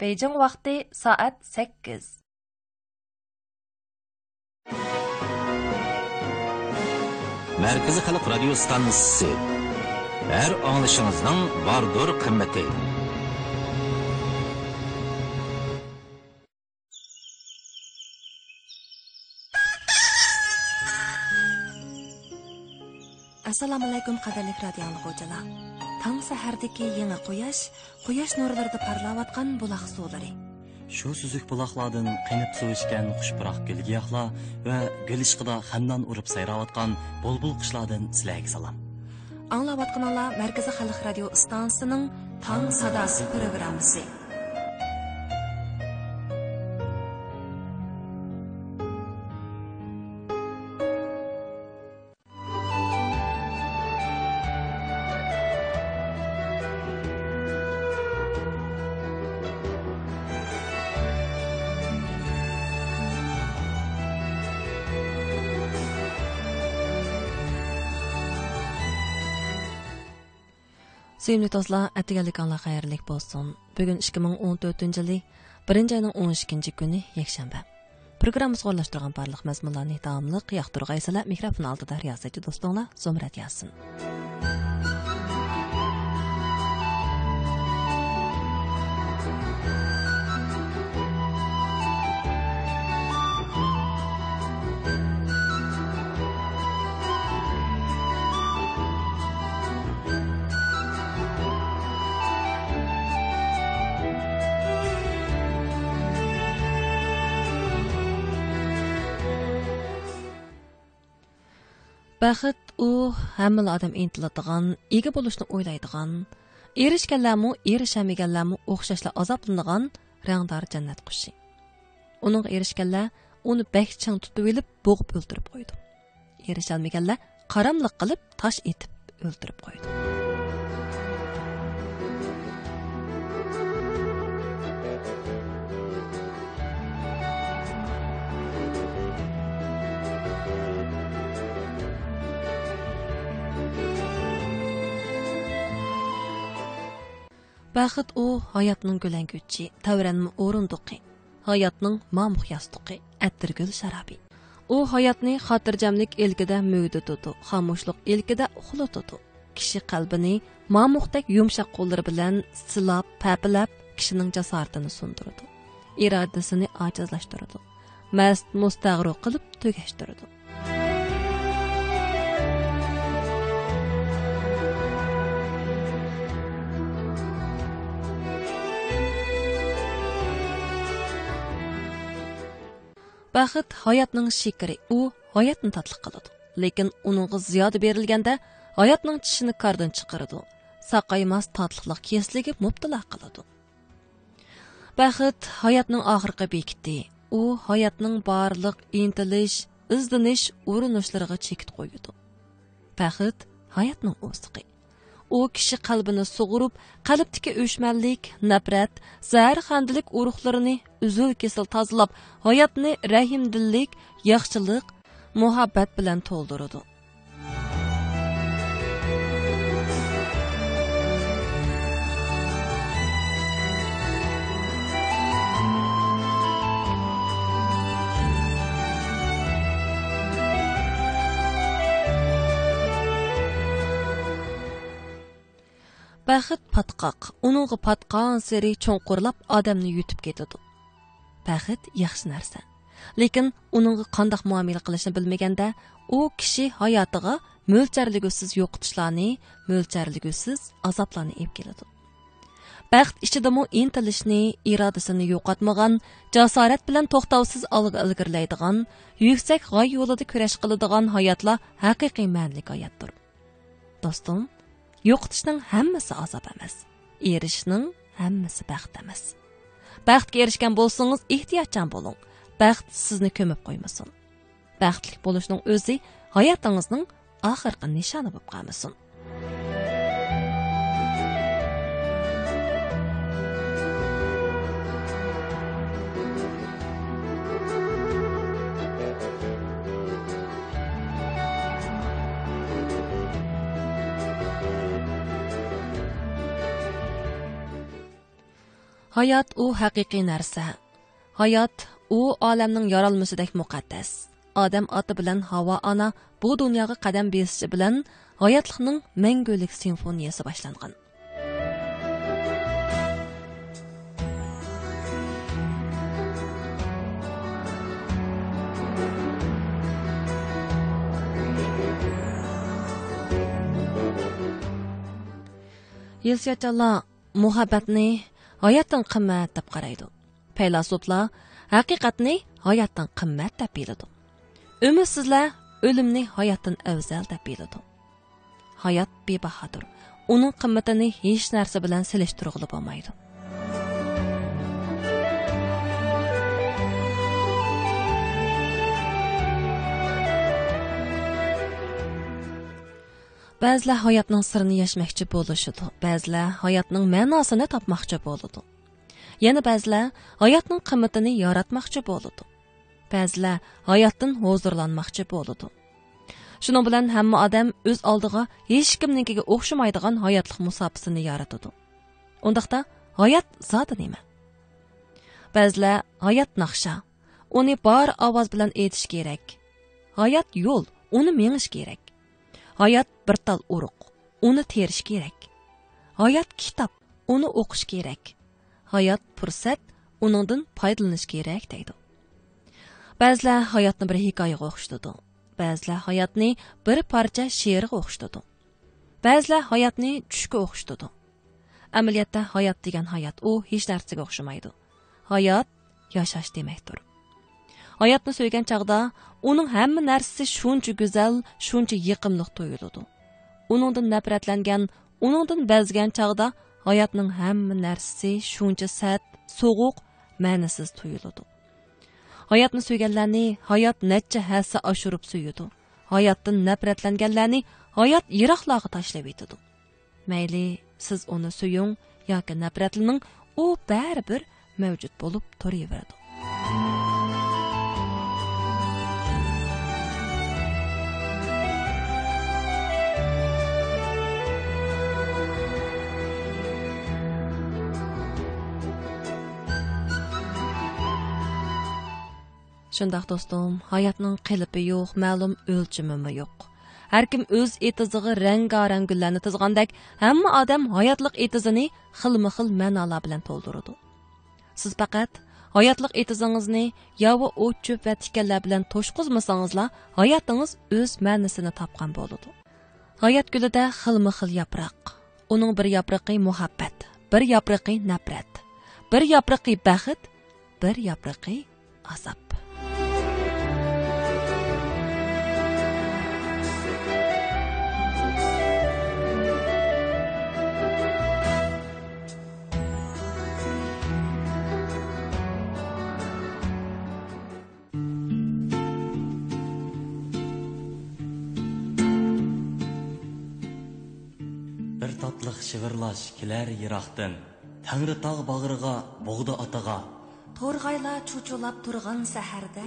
Beijing vaqti soat 8. Merkezi Halk Radyo Stansiyasi. Her anlaşınızın vardır kıymeti. assalomu alaykum qadrli radio таң сәһәрдеке еңі қояш, қояш нұрларды парлаватқан бұлақ сулары. Şu сүзік бұлақладың қайнып су ішкен құшпырақ гүл гияқла вә гүл ішқыда хәндан ұрып сайраватқан бұлбұл құшладың сіләгі салам. Аңлаватқанала Мәркізі Халық радио стансының таң садасы программасы. Сөйімді достар, әтігәлік Аллах қайырлық болсын. Бүгін 2014 жылы 1 айның 12 күні екшәмбе. Программыз қорлаштырған барлық мәзмұлларны тамамлық яқтырғайсыла микрофон алдыда риясайты достыңла зомрат ясын. Бәхет у һәммә адам интилadigan, ega bo'lishni o'ylaydigan, erishganlarmu, erishamaganlarmu o'xshashla azoblanadigan rangdor jannat qushi. Uning erishganlar uni bak chang tutib olib, bo'g'ib o'ldirib qo'ydi. Erishalmaganlar qaramliq qilib, tosh etib o'ldirib qo'ydi. Бәхет у hayotning gulanguvchi, tavranmi o'rindiqi, hayotning mamuq yastiqi, attirgul sharobi. U hayotni xotirjamlik ilkida mo'yditudu, xomushlik ilkida uxlatudu. Kishi qalbini mamuqdek yumshoq qo'llari bilan silab, papilab, kishining jasoratini sundiradi. Irodasini ojizlashtiradi. Mast mustag'ru qilib tugashtiradi. Бақыт hayotning shekari, u hayotni tatliq qiladi. Lekin uningga ziyoda berilganda hayotning tishini кардан chiqaradi. Saqaymas tatliqlik kesligi mubtala qiladi. Бақыт hayotning oxirgi bekiti. U hayotning barliq intilish, izdinish urinishlariga chekit qo'yadi. Бақыт hayotning o'ziqi. U kishi qalbini sug'urib qalbdagi o'shmanlik nafrat zaharxandilik urug'larini uzil kesil tozalab hayotni rahimdillik yaxshilik muhabbat bilan to'ldiradi. Бәхет патқақ, оныңғы патқан сәрі чонқырлап адамны yutib кетеді. Бәхет яхшы нәрсә. Лекін оныңғы қандақ muomala qilishni bilmaganda, u kishi hayotiga mo'lcharligisiz yo'qotishlarni, азапланы еп келеді. keladi. Baxt ichidami intilishni, ирадысыны yo'qotmagan, jasorat bilan тоқтаусыз olg'a ilgirlaydigan, yuksak ғай yo'lida kurash qiladigan hayotlar haqiqiy мәнлік hayotdir. Достым, yo'qotishning hammasi azob emas. Erishishning hammasi baxt emas. Baxtga erishgan bo'lsangiz ehtiyotchan bo'ling. Baxt sizni ko'mib qo'ymasin. Baxtli bo'lishning o'zi hayotingizning oxirgi nishoni bo'lib qolmasin. Hayot u haqiqiy narsa. Hayot u olamning yorolmasidek muqaddas. Odam oti bilan havo ona bu dunyoga qadam besishi bilan hayotlikning mangulik simfoniyasi boshlangan. Yelsiyatçılar muhabbatni hayotdan qimmat deb qaraydi. Faylasuflar haqiqatni hayotdan qimmat deb biladi. Umidsizlar o'limni hayotdan afzal deb biladi. Hayot bebahodir. Uning qimmatini hech narsa bilan silishtirib bo'lmaydi. Ba'zilar hayotning sirini yashmoqchi bo'lishidi ba'zilar hayotning ma'nosini topmoqchi bo'ladi yana ba'zilar hayotning qimmatini yaratmoqchi bo'ladi ba'zilar hayotdan hozirlanmoqchi bo'ladi shuning bilan hamma odam o'z oldiga hech kimnikiga o'xshamaydigan hayotlik musofasini yaratadi. Undaqda hayot zoti nima? Ba'zilar hayot naqsha, uni bor ovoz bilan aytish kerak. Hayot yo'l, uni mengish kerak. Hayot bir tal urug' uni terish kerak. Hayot kitob. Uni o'qish kerak. Hayot fursat uningdan foydalanish kerak deydi ba'zilar hayotni bir hikoyaga o'xshatadi. Ba'zilar hayotni bir parcha she'rga o'xshatadi. Ba'zilar hayotni tushga o'xshatadi. Amaliyotda hayot degan hayot u hech narsaga o'xshamaydi. Hayot yashash demakdir. Hayotni so'ygan chog'da uning hamma narsasi shuncha go'zal shuncha yiqimliq tuyuladi. Uningdan nafratlangan uningdan bazgan chog'da hayotning hamma narsasi shuncha sat sovuq ma'nisiz tuyuladi. Hayotni so'yganlarni hayot necha hassa oshirib suyudi hayotdan nafratlanganlarni hayot yiroqlarga tashlab etadi mayli siz uni suyung yoki nafratlaning u baribir mavjud bo'lib turaveradi. Шундaq достым, hayotning qilipi yo'q, ma'lum o'lchimi yo'q. Har kim o'z etizig'i rang-garang gullarni tizgandek, hamma odam hayotlik etizini xilma-xil ma'nolar bilan to'ldiradi. Siz faqat hayotlik etizingizni yovi o't cho'p va tikanlar bilan to'shqizmasangizlar, hayotingiz o'z ma'nosini topgan bo'ladi. Hayot gulida xilma-xil yaproq. Uning bir yaprog'i muhabbat, bir yaprog'i nafrat, bir yaprog'i baxt, bir yaprog'i azob. татлық шығырлаш келер Ирақтың, тәңірі тақ бағырға бұғды атаға торғайла чучулап тұрған сәһәрде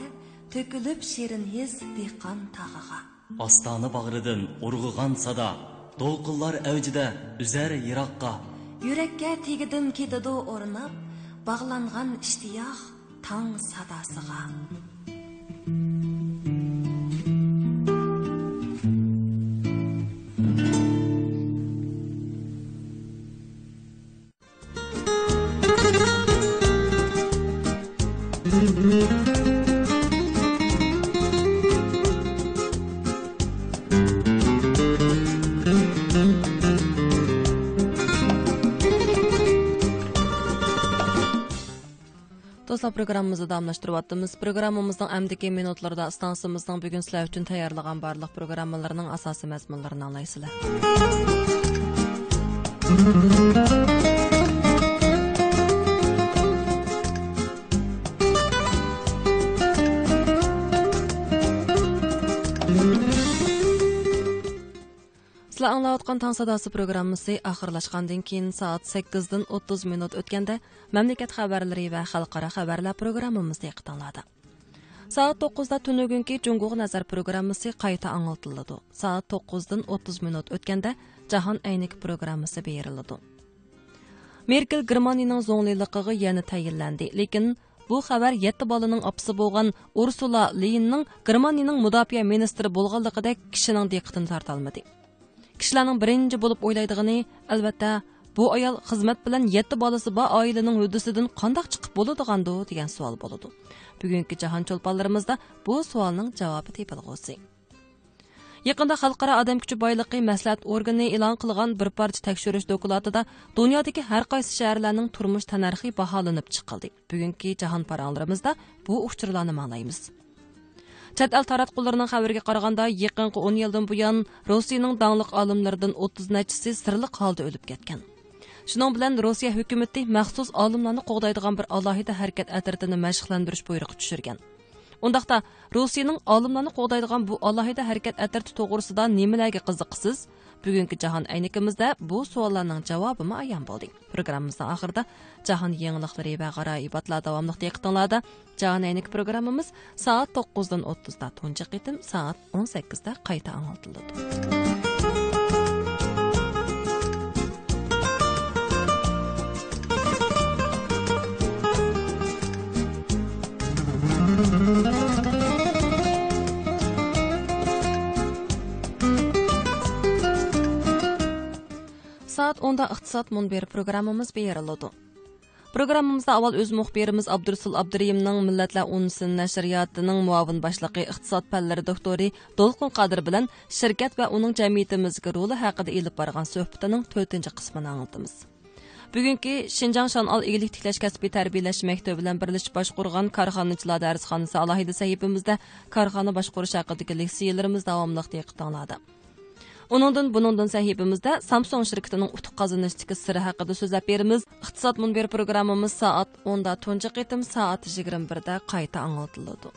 төкіліп шерін ез диқан тағыға астаны бағырыдың урғыған сада. Толқынлар әвжіде үзәр ераққа Yürekке тегідін кетеді орнап бағланған іштияқ таң садасыға proqramımızı damlaşdırıb attığımız proqramımızın əmdiki minutlarda stansiyamızdan bugün sizlər üçün təyarlığan barlıq proqrammalarının əsası məzmunlarını anlayısılar. Sizlar аңлаватқан таң садасы программасы ақырлашқандан кейін саат 8-дан 30 минут өткенде мемлекет хабарлары ва халықара хабарлар программамызды тыңлады. Саат 9-да түнөгүнкү Жуңгуг назар программасы кайта аңлатылды. Саат 9-дан 30 минут өткенде Жаһан әйнек программасы берилди. merkel germaniyaning zo'ngliligiga yana tayinlandi lekin bu xabar yetti bolaning opisi bo'lgan ursula leyinning germaniyaning mudofaa ministri bo'lganligidek kishining diqqatini tortolmadi kishilarning birinchi bo'lib o'ylaydigani albatta bu ayol xizmat bilan yetti bolasi bor oilaning hudisidan qandoq chiqib bo'ladigandi degan savol bo'ladi. Bugungi jahon cho'lponlarimizda bu savolning javobi tepilg'usi yaqinda xalqaro odam kuchi boyligi maslahat organi e'lon qilgan bir parcha tekshirish dokladida dunyodagi har qaysi shaharlarning turmush tanarxi baholanib chiqildi. Bugungi jahon paranglarimizda bu uchurlarni manglaymiz Chet el taratqullarining xabariga qaraganda, yaqinqi 10 yildan buyon Rossiyaning dangliq olimlaridan 30 nachisi sirliq holda o'lib ketgan. Shuning bilan Rossiya hukumati maxsus olimlarni qo'g'daydigan bir alohida harakat atritini mashqlantirish buyrug'i tushirgan. Undaqda Rossiyaning olimlarni qo'g'daydigan bu alohida harakat atirti to'g'risida nimalarga qiziqsiz? бүгінгі жаһан айнекимизде бұл суолларнын жауабымы аян болды. Программабыздын ахырда жаһан яңылыклары ва давамлық дек диктыңларда жаһан айнек программымыз саат 9дан 30да тунча етім, саат 18да қайта аңлатылды. онда ықтисат мұнбер программамыз бейірілуды. Программамызда авал өз мұхберimiz Абдурсул Абдуриевнің Милләтләр унсын нәшриятының муавин башлыгы иқтисад фәннәре докторы Толқын Қадыр белән şirket ва уның җәмгыятебезгә ролы хакында элеп барган сөһбәтенең 4-нче кысмын аңлатабыз. Бүгенге шанал игелек тикләш кәсби тәрбияләш мәктәбе белән берләшеп башкарган карханычлар дәресханасы алаһида сәхифәмездә кархана башкарыш хакындагы Оныңдың бұныңдың сәхебімізді Samsung шіркітінің ұтық қазыныштікі сұры хақыды сөз әперіміз. Қытсат мұнбер программымыз саат 10-да тұнжық етім, саат 21-да қайта аңылдылыды.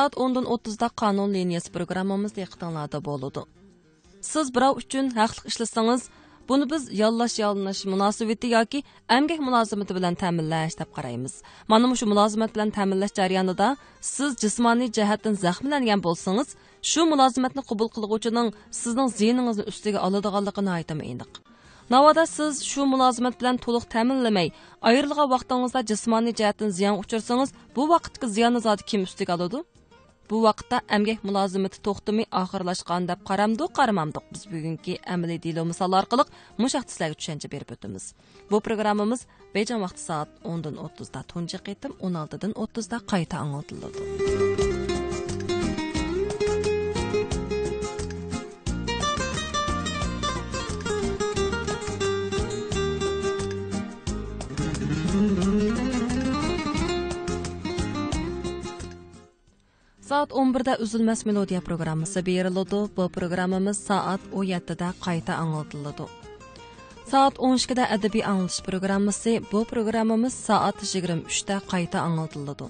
Saat 10-dan 30-da qonun yakıtanlarda programmamiz boludu. Siz birov uchun haqlıq ishlasangiz, buni biz yollash yollanish munosabati yoki əmgək mulozimati bilan ta'minlash deb qaraymiz. Mana shu mulozimat bilan ta'minlash jarayonida siz jismoniy jihatdan zaxmlangan bo'lsangiz, shu mulozimatni qabul qiluvchining sizning zehningizni ustiga oladiganligini aytmaydiq. Navoda siz shu mulozimat bilan to'liq ta'minlamay, ayrilgan vaqtingizda jismoniy jihatdan ziyon uchirsangiz, bu vaqtdagi ziyonni zoti kim ustiga oladi? bu vaqtda әмгек mülazimati тоқтымы axırlaşqan deb qaramdıq, qaramamdıq. Biz bugünkü əməli dilo misal arqalıq müşaqt sizlərə berib ötümüz. Bu proqramımız bejon vaqti soat 10-30-да тончық qetim, o'ttizda qayta. Саат 11-da үзілмәс мелодия программасы берілуді. Бұл программамыз саат 17-да қайта аңылдылыды. Саат 12-da әдеби аңлыш программасы. Бұл программамыз саат 23-да қайта аңылтылды.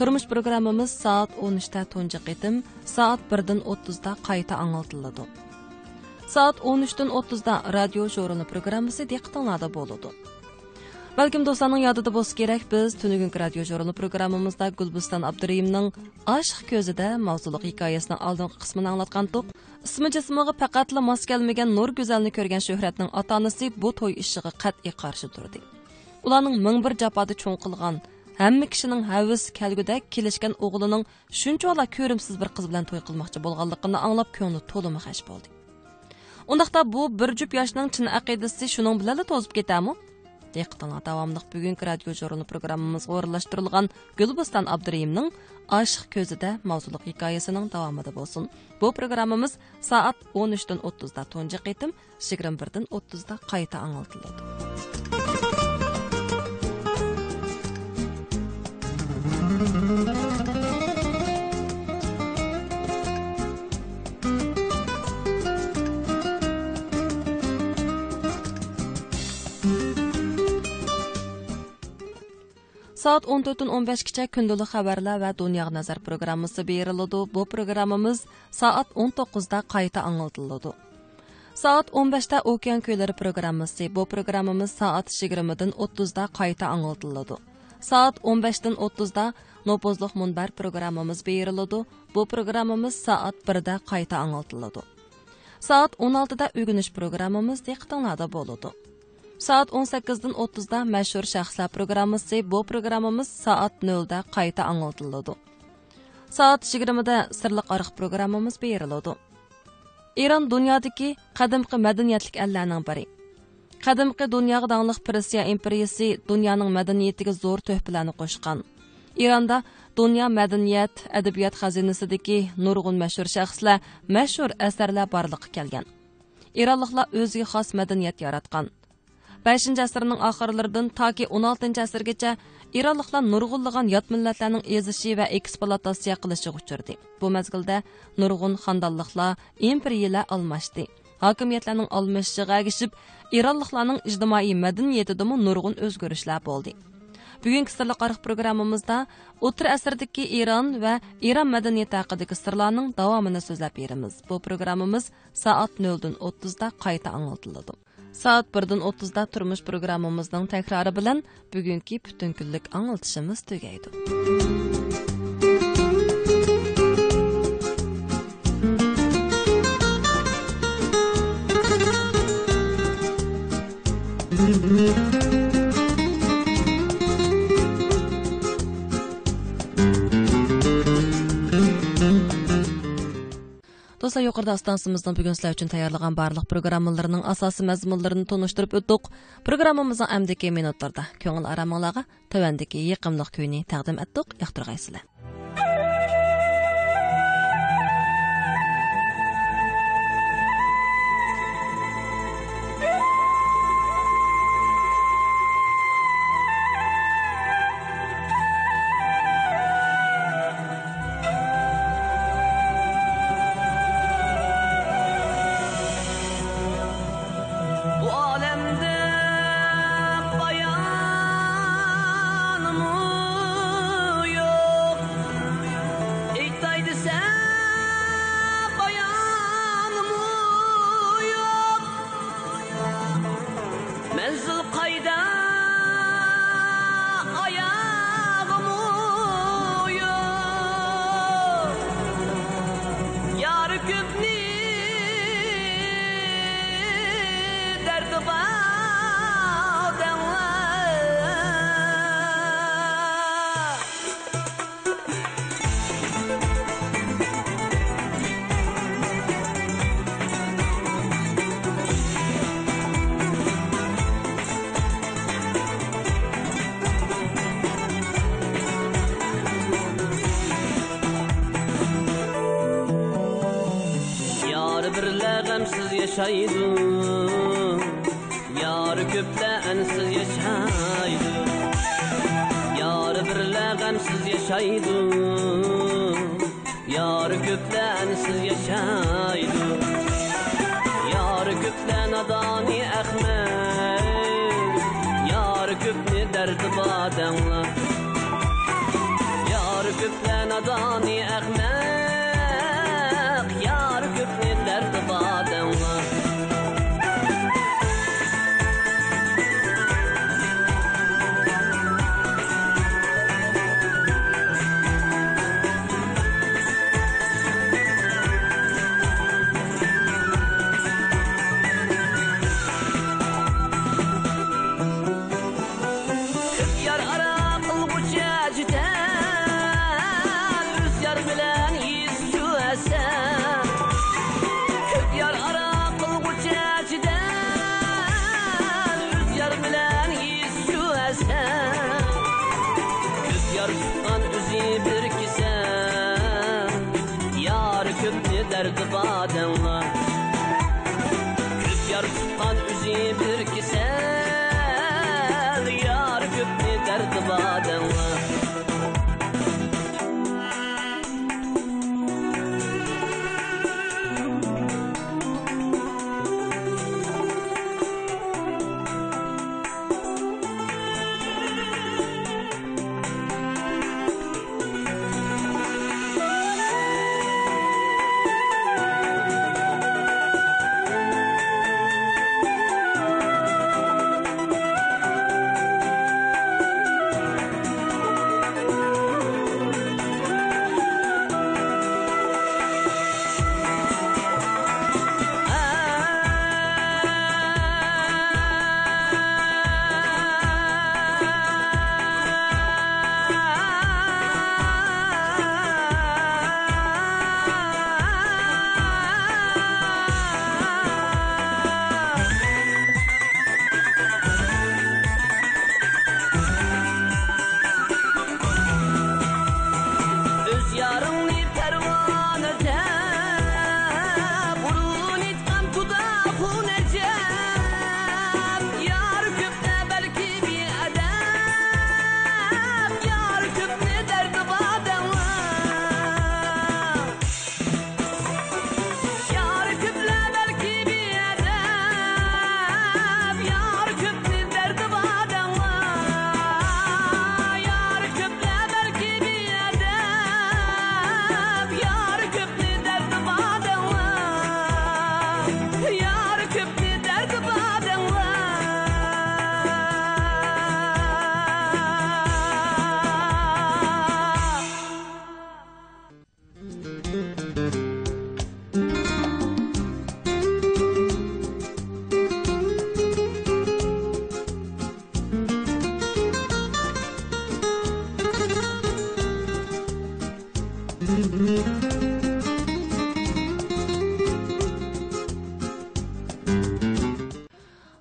Turmuş programımız саат 13-də tuncu qitim, саат 1-dən 30-da қайта anıltılıdı. Саат 13-dən 30-da radio jurnalı programısı diqqətinizdə boludu. Balkim do'stlarning yodida bo'lsa kerak biz tunugungi radio jurnali programmamizda gulbuston abdurayimning oshiq ko'zida mavzuliq hikoyasining oldingi qismini anglatgandik. Ismi jismiga faqatla mos kelmagan nur go'zalni ko'rgan shuhratning ota onasi bu to'y ishiga qat'iy qarshi turdi. Ularning ming bir jafoda cho'ng qilgan hamma kishining havis kelguda kelishgan o'g'lining shunchola ko'rimsiz bir qiz bilan to'y qilmoqchi bo'lganligini anglab ko'ngli to'limi g'ash bo'ldi. Undaqda bu bir jup yoshning chin aqidasi shuning bilan to'zib ketami? қытына давамлық бүгінгі радио жорыны программамызға орынлаштырылған гүлбостан абдырайымның ашық көзі де маузулық хикаясының давамы болсын. Бұл программамыз саат 13-тен 30-да тонжы қетім 21-тен 30-да қайта аңылтылады. Saat 14-15 күнділік хабарлар вә Дүния назар программасы берілді. Бұл программамыз саат 19-да қайта аңылтылды. Saat 15-də Okean Köyləri proqramımızı. Bu proqramımız saat 20-dən 30-da qayta anıltıldı. Saat 15-dən 30-da Nopozluq Munbar proqramımız beyrildi. Bu proqramımız saat 1-də qayta anıltıldı. Saat 16-da ögünüş proqramımız diqqətinizdə boldu. Saat 18-dən 30-da məşhur şəxslər proqramımızı bu proqramımız saat 0-da qayta anlatıldı. Saat 20-də sirliq arıq proqramımız beyrildi. İran dünyadakı qədimki mədəniyyətlik əllərinin biri. Qədimki dünyaga dağlıq Persiya imperiyası dünyanın mədəniyyətinə zor töhfələrini qoşqan. İranda dünya mədəniyyət, ədəbiyyat xəzinəsindəki nurgun məşhur şəxslər, məşhur əsərlər barlıq gəlgan. İranlıqlar özünə xas mədəniyyət yaratqan. 5 asrning oxirlaridan toki 16 asrgacha Ironliklar nurg'unlagan yot millatlarning ezishi va ekspluatatsiya qilishiga uchirdi. Bu mezgilda nurg'un xandonliklar, imperiyalar almashdi. Hokimiyatlarning almashishiga agishib, Ironliklarning ijtimoiy madaniyatida nurg'un o'zgarishlar bo'ldi. Bugungi sirli qariq programmamizda o'tir asrdagi Iron va Iron madaniyati haqidagi sirlarning davomini so'zlab beramiz. Bu programmamiz soat 0:30 da qayta anlatiladi. Saat 1.30'da turmuş programımızın tekrarı bilen bugünkü bütün günlük anıltışımız tügeydi. Müzik Болса, оқырды астансымыздың бүгін сілі үшін таярлыған барлық программаларының асасы мәзмұларын тоныштырып өттіқ. Программамызың әмдеке минуттарда көңіл арамалаға төәндеке еқімдіқ көйіне тәғдім әттіқ, яқтырғайсылы. yaşaydı Yarı köpte ensiz yaşaydı Yarı birle gamsız yaşaydı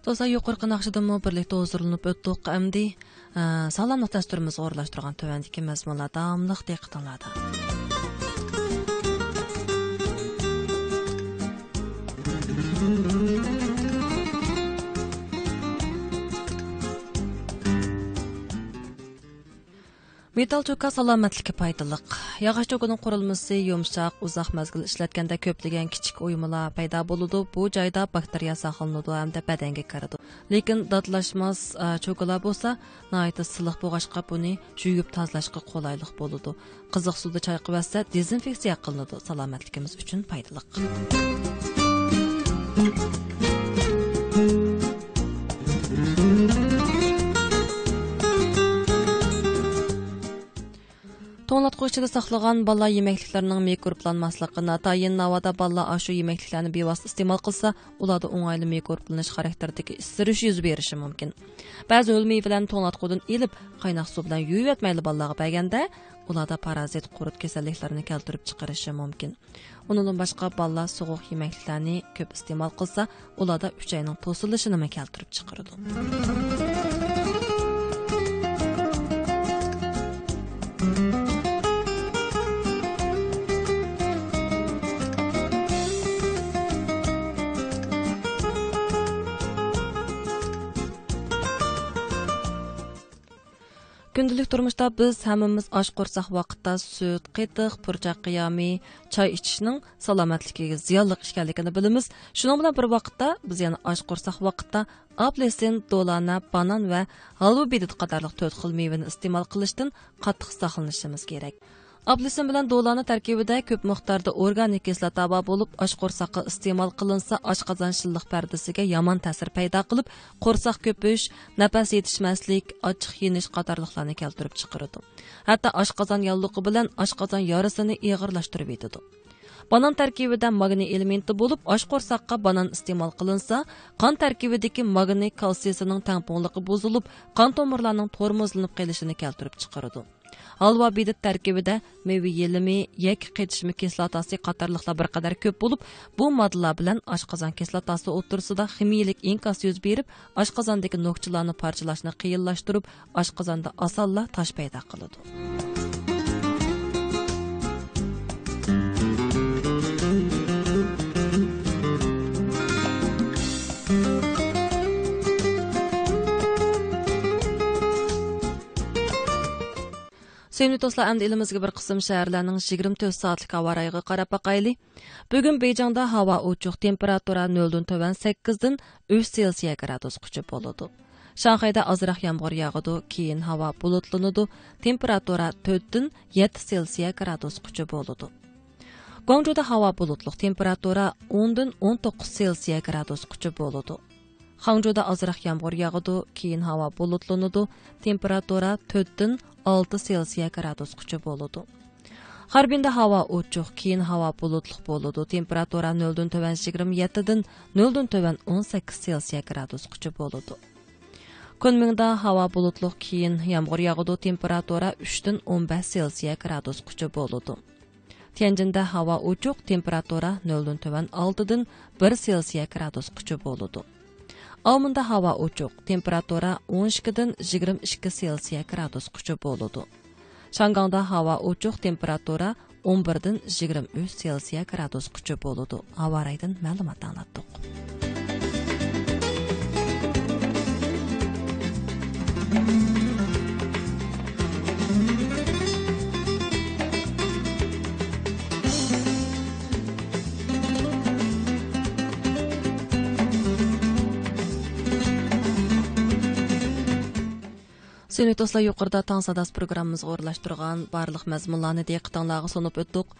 Достар, юқорқы ақшыдымы бірлікті озырлынып өттіқ әмді э, саламлық дәстүріміз орылаштырған төвәндікі мәзмұла дамлық дек тыңлады. Mm-hmm. Metal cho'ka salomatlikka foydaliq. Yog'och cho'kining qurilmasi yumshoq, uzoq mazgil ishlatganda ko'plagan kichik uyumlar paydo bo'ladi. Bu joyda bakteriya saqlanadi hamda badanga kiradi. Lekin dodlashmas e, cho'kalar bo'lsa, nihoyat silliq bo'g'ashqa buni yuvib tozalashga qulaylik bo'ladi. Qiziq suvda chayqab dezinfeksiya qilinadi. Salomatligimiz uchun foydaliq. you ichida saqlagan balla yemekliklarining mikroblanmasligi natayin navoda balla ashu yemekliklarni bevosita iste'mol qilsa, ularda o'ng'ayli mikroblanış xarakteridagi issirish yuz berishi mumkin. Ba'zi o'l mevalarni to'nglatqudan ilib, qaynoq suv bilan yuvib yotmayli ballaga berganda, ularda parazit qurut kasalliklarini keltirib chiqarishi mumkin. Undan boshqa balla sovuq yemekliklarni ko'p iste'mol qilsa, ularda 3 oyning to'silishini keltirib chiqaradi. Күнделік тұрмышта біз әміміз аш қорсақ вақытта сүт, қитық, пұрчақ қиями, чай ішішінің саламатлікеге зиялық ішкәлікіні біліміз. Шының бұна бір вақытта, біз яны аш қорсақ вақытта аплесин, долана, банан вә ғалу бедіт қатарлық төрт қыл мейвені істемал қылыштың қаттық сақылынышымыз керек. Ablesin bilan dolani tarkibida ko'p miqdorda organik kislota bor bo'lib, osh qo'rsaqqa iste'mol qilinsa, oshqozon shilliq pardasiga yomon ta'sir paydo qilib, qo'rsoq ko'pish, nafas yetishmaslik, ochiq yenish qatorliqlarni keltirib chiqaradi. Hatto oshqozon yalluqi bilan oshqozon yorisini ig'irlashtirib yetadi. Banan tarkibida magniy elementi bo'lib, osh qo'rsaqqa banan iste'mol qilinsa, qon tarkibidagi magniy kalsiysining tangpungligi buzilib, qon tomirlarining tormozlanib qolishini keltirib chiqaradi. Halva bidit tarkibida meva yelimi, yak qetishmi kislotasi qatorliqlar bir qadar ko'p bo'lib, bu moddalar bilan oshqozon kislotasi o'tirsida ximiyalik inkas yuz berib, oshqozondagi nokchilarni parchalashni qiyinlashtirib, oshqozonda osonla tosh paydo qiladi. Сені тосла әмді үлімізгі бір қысым шәрләнің 24 саатлік аварайғы қарапа қайлы. Бүгін Бейджанда хава ұчық температура 0-дің төвән 8-дің 3 селсия градус күші болуды. Шанхайда азырақ ямғыр яғыды, кейін хава бұлытлынуды, температура 4-дің 7 селсия градус күші болуды. Гонжуда хава бұлытлық температура 10-дің 19 селсия градус күші. Хаңжода азырақ ямғыр яғыды, кейін hava бұлытлынуды, температура 4-тін 6 Цельсия градус күші болуды. Харбинда hava ochiq, keyin havo bulutli bo'ladi. Temperatura 0 dan tuvan 27 dan 0 dan tuvan 18 Celsius gradus kuchi bo'ladi. Kunmingda havo bulutli, keyin yomg'ir yog'adi. Temperatura 3 dan 15 Celsius gradus kuchi bo'ladi. Tianjinda havo ochiq, temperatura 0 dan tuvan 6 dan 1 Celsius gradus kuchi bo'ladi. Аумында хава очук, температура 12-дин 22 Цельсия градус кучу болуду. Шанганда хава очук, температура 11-дин 23 Цельсия градус кучу болуду. Һава райдан мәгълүмат аңлаттык. Сөнет осла yuqorida таң садас программамызга o'rlashtirgan barliq mazmunlarni diqqatingizga sunib o'tdik.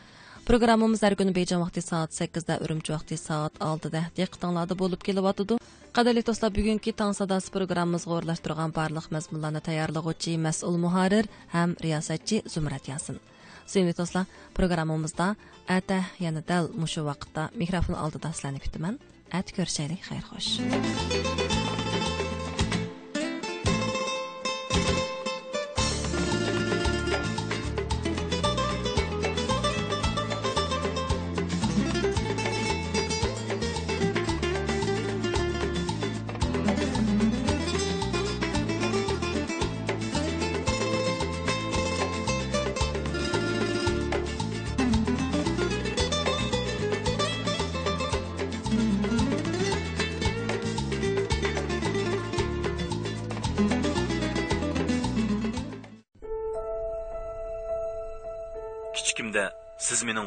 Programmamiz har kuni Bejan vaqti soat 8 da, Urumchi vaqti soat 6 da diqqatingizda bo'lib kelyotidi. Qadrli do'stlar, bugungi taң sadas programmamizga o'rlashtirgan barliq mazmunlarni tayyorlovchi mas'ul muharrir ham riyosatchi Zumrat Yasin. Sevgili do'stlar, programmamizda ata yana dal mushu vaqtda mikrofon oldida sizlarni kutaman. At ko'rishaylik, xayr xo'sh. kichikimda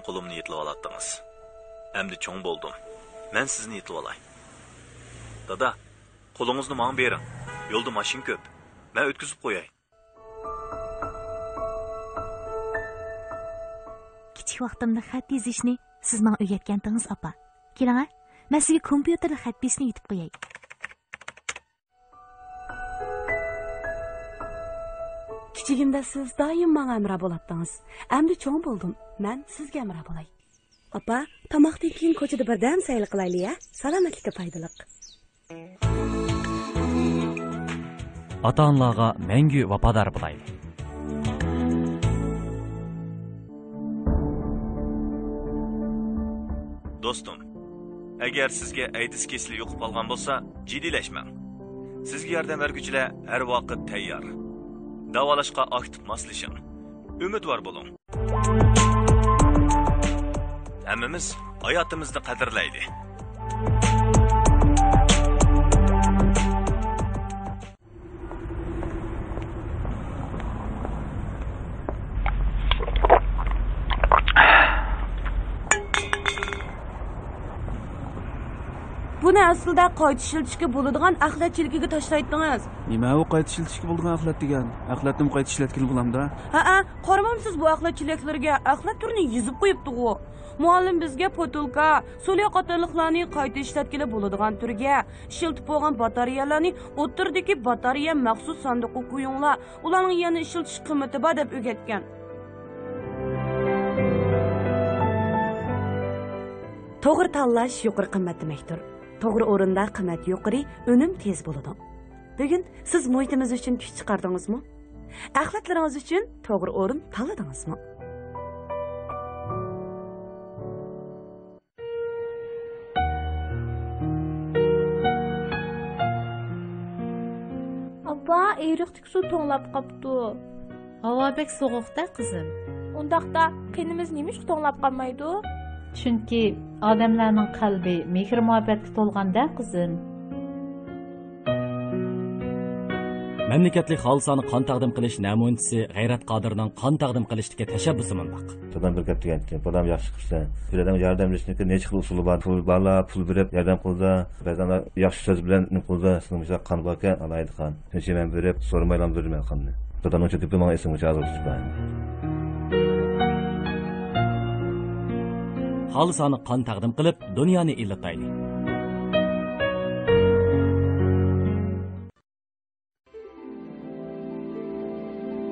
Qo'limni yetlib olatdingiz endi cho'ng bo'ldim man sizni yetlib olay dada qo'lingizni manga bering yo'lda mashin ko'p man o'tkazib qo'yay kichik vaqtimda xat yozishni siz menga o'rgatgandingiz opa keling a man sizga kompyuterda xat yozishni yutib qo'yay kichigimda siz doim menga amra bo'latdingiz endi cho'ng bo'ldim man sizga amra bo'lay. Opa tomoqdan keyin ko'chada birdam sayl qilaylik a salomatlikka foydaliq. Ota onalarga mangu vafodor bo'laylik do'stim agar sizga aydis kesili yuqib qolgan bo'lsa jiddiylashmang sizga yordam berguvchilar har vaqt tayyor. Davolashga aktiv moslashing umidvor bo'ling hammamiz hayotimizni qadrlaylik buni aslida qayta ishlatishga bo'ladigan axlat chilkiga tashlaydingiz. Nima u qayta ishlatishga bo'lgan axlat degan? Axlatni qayta ishlatgan bo'lamda. Ha a qaramamsiz bu axlat chilaklarga axlat turini yuzib qo'yibdi muallim bizga potulka suli qatorliqlarni qayta ishlatgili bo'ladigan turga. Ishiltib bo'lgan batareyalarni o'tirdiki batareya maxsus sandiqqa qo'yinglar ularning yana ishiltish qimmati bor deb o'rgatgan to'g'ri tanlash yuqori qimmat demakdir. To'g'ri o'rinda qimmat yuqori unum tez bo'ladi. Bugun siz muhitimiz uchun kuch chiqardingizmi? Axlatlaringiz uchun to'g'ri o'rin tanladingizmi? Эриктик су тоңлап капту. Havo bek sovuqda qizim. Ундакта qinimiz nima uchun to'nglab qolmaydi? Chunki odamlarning qalbi mehr muhabbatga to'lganda qizim. mamlakatlik xolisani qon taqdim qilish namunchisi g'ayrat qodirning qon taqdim qilishdagi tashabbusi mundoq Buradan bir gap degan. Buradan yaxshi qilsa, buradan yordam berishni necha xil usuli bor. Pul borlar, pul berib yordam qilsa, yaxshi so'z bilan nim qilsa, misol qon qon. Taqdim qilib dunyoni